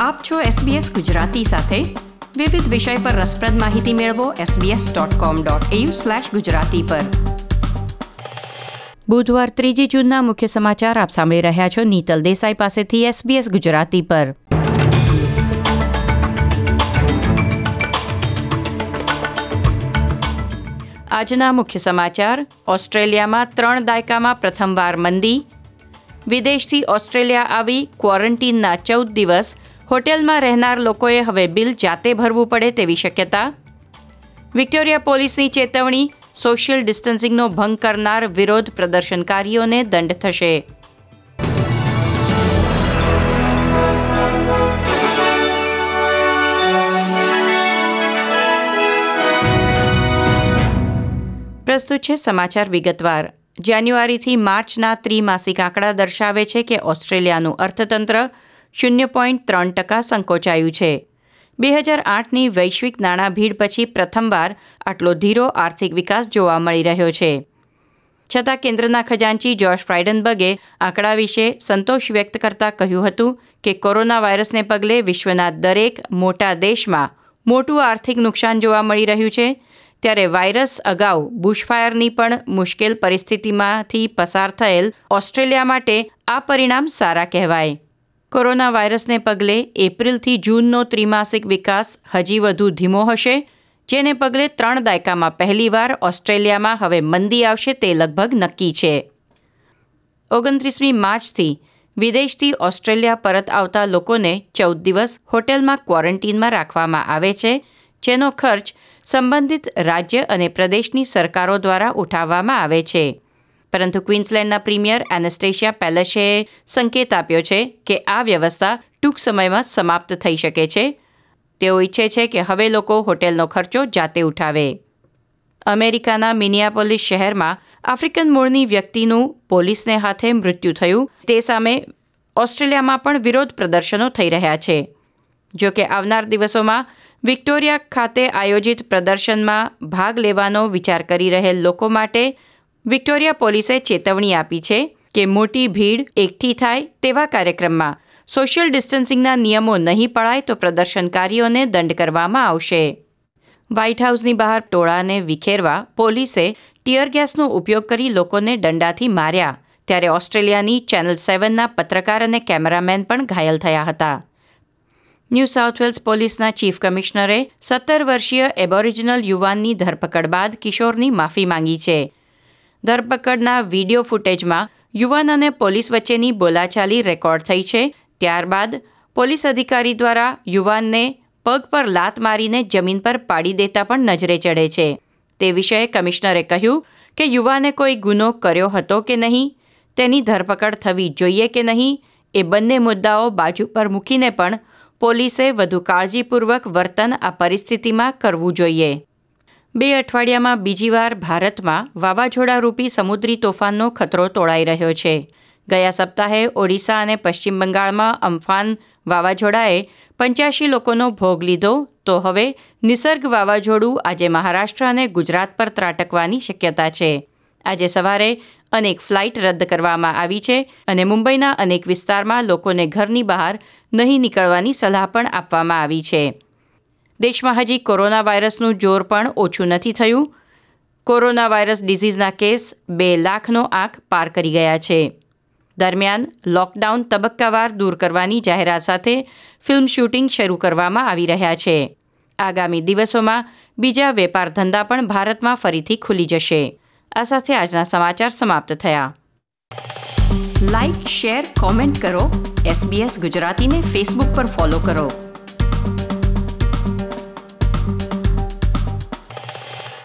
આપ છો SBS ગુજરાતી સાથે. વિવિધ વિષય પર રસપ્રદ માહિતી મેળવો sbs.com.au/gujarati પર. બુધવાર ત્રીજી જૂનના મુખ્ય સમાચાર આપ સાંભળી રહ્યા છો નીતલ દેસાઈ પાસેથી SBS ગુજરાતી પર. આજના મુખ્ય સમાચાર, ઓસ્ટ્રેલિયામાં ત્રણ દાયકામાં પ્રથમવાર મંદી. વિદેશથી ઓસ્ટ્રેલિયા આવી ક્વોરન્ટીનના ચૌદ દિવસ હોટેલમાં રહેનાર લોકોએ હવે બિલ જાતે ભરવું પડે તેવી શક્યતા? વિક્ટોરિયા પોલીસની ચેતવણી, સોશિયલ ડિસ્ટન્સિંગનો ભંગ કરનાર વિરોધ પ્રદર્શનકારીઓને દંડ થશે. પ્રસ્તુત છે સમાચાર વિગતવાર. જાન્યુઆરીથી માર્ચના ત્રિમાસિક આંકડા દર્શાવે છે કે ઓસ્ટ્રેલિયાનું અર્થતંત્ર શૂન્ય પોઈન્ટ ત્રણ ટકા સંકોચાયું છે. બે હજાર આઠની વૈશ્વિક નાણાં ભીડ પછી પ્રથમવાર આટલો ધીરો આર્થિક વિકાસ જોવા મળી રહ્યો છે. છતાં કેન્દ્રના ખજાનચી જોશ ફ્રાઇડનબર્ગે આંકડા વિશે સંતોષ વ્યક્ત કરતા કહ્યું હતું કે કોરોના વાયરસને પગલે વિશ્વના દરેક મોટા દેશમાં મોટું આર્થિક નુકસાન જોવા મળી રહ્યું છે. ત્યારે વાયરસ અગાઉ બુશફાયરની પણ મુશ્કેલ પરિસ્થિતિમાંથી પસાર થયેલ ઓસ્ટ્રેલિયા માટે આ પરિણામ સારા કહેવાય. કોરોના વાયરસને પગલે એપ્રિલથી જૂનનો ત્રિમાસિક વિકાસ હજી વધુ ધીમો હશે, જેને પગલે ત્રણ દાયકામાં પહેલીવાર ઓસ્ટ્રેલિયામાં હવે મંદી આવશે તે લગભગ નક્કી છે. ઓગણત્રીસમી માર્ચથી વિદેશથી ઓસ્ટ્રેલિયા પરત આવતા લોકોને ચૌદ દિવસ હોટેલમાં ક્વોરન્ટીનમાં રાખવામાં આવે છે, જેનો ખર્ચ સંબંધિત રાજ્ય અને પ્રદેશની સરકારો દ્વારા ઉઠાવવામાં આવે છે. પરંતુ ક્વીન્સલેન્ડના પ્રીમિયર એનેસ્ટેશિયા પેલેશે સંકેત આપ્યો છે કે આ વ્યવસ્થા ટૂંક સમયમાં સમાપ્ત થઈ શકે છે. તેઓ ઈચ્છે છે કે હવે લોકો હોટેલનો ખર્ચો જાતે ઉઠાવે. અમેરિકાના મિનિયાપોલિસ શહેરમાં આફ્રિકન મૂળની વ્યક્તિનું પોલીસને હાથે મૃત્યુ થયું. તે સામે ઓસ્ટ્રેલિયામાં પણ વિરોધ પ્રદર્શનો થઈ રહ્યા છે. જો કે આવનાર દિવસોમાં વિક્ટોરિયા ખાતે આયોજિત પ્રદર્શનમાં ભાગ લેવાનો વિચાર કરી રહેલ લોકો માટે વિક્ટોરિયા પોલીસે ચેતવણી આપી છે કે મોટી ભીડ એકઠી થાય તેવા કાર્યક્રમમાં સોશિયલ ડિસ્ટન્સિંગના નિયમો નહીં પડાય તો પ્રદર્શનકારીઓને દંડ કરવામાં આવશે. વ્હાઇટ હાઉસની બહાર ટોળાને વિખેરવા પોલીસે ટીયર ગેસનો ઉપયોગ કરી લોકોને દંડાથી માર્યા. ત્યારે ઓસ્ટ્રેલિયાની ચેનલ સેવનના પત્રકાર અને કેમેરામેન પણ ઘાયલ થયા હતા. ન્યૂ સાઉથ વેલ્સ પોલીસના ચીફ કમિશનરે સત્તર વર્ષીય એબોરિજિનલ યુવાનની ધરપકડ બાદ કિશોરની માફી માંગી છે. ધરપકડના વીડિયો ફૂટેજમાં યુવાન અને પોલીસ વચ્ચેની બોલાચાલી રેકોર્ડ થઈ છે. ત્યારબાદ પોલીસ અધિકારી દ્વારા યુવાનને પગ પર લાત મારીને જમીન પર પાડી દેતા પણ નજરે ચડે છે. તે વિષયે કમિશનરે કહ્યું કે યુવાને કોઈ ગુનો કર્યો હતો કે નહીં, તેની ધરપકડ થવી જોઈએ કે નહીં, એ બંને મુદ્દાઓ બાજુ પર મૂકીને પણ પોલીસે વધુ કાળજીપૂર્વક વર્તન આ પરિસ્થિતિમાં કરવું જોઈએ. બે અઠવાડિયામાં બીજીવાર ભારતમાં વાવાઝોડારૂપી સમુદ્રી તોફાનનો ખતરો તોળાઈ રહ્યો છે. ગયા સપ્તાહે ઓડિશા અને પશ્ચિમ બંગાળમાં અમ્ફાન વાવાઝોડાએ પંચ્યાસી લોકોનો ભોગ લીધો, તો હવે નિસર્ગ વાવાઝોડું આજે મહારાષ્ટ્ર અને ગુજરાત પર ત્રાટકવાની શક્યતા છે. આજે સવારે અનેક ફ્લાઇટ રદ કરવામાં આવી છે અને મુંબઈના અનેક વિસ્તારમાં લોકોને ઘરની બહાર નહીં નીકળવાની સલાહ પણ આપવામાં આવી છે. દેશમાં હજી કોરોના વાયરસનું જોર પણ ઓછું નથી થયું. કોરોના વાયરસ ડિઝીઝના કેસ બે લાખનો આંક પાર કરી ગયા છે. દરમિયાન લોકડાઉન તબક્કાવાર દૂર કરવાની જાહેરાત સાથે ફિલ્મ શૂટિંગ શરૂ કરવામાં આવી રહ્યા છે. આગામી દિવસોમાં બીજા વેપાર ધંધા પણ ભારતમાં ફરીથી ખુલી જશે. આ સાથે આજના સમાચાર સમાપ્ત થયા. લાઇક શેર, કોમેન્ટ કરો. એસબીએસ ગુજરાતીને ફેસબુક પર ફોલો કરો.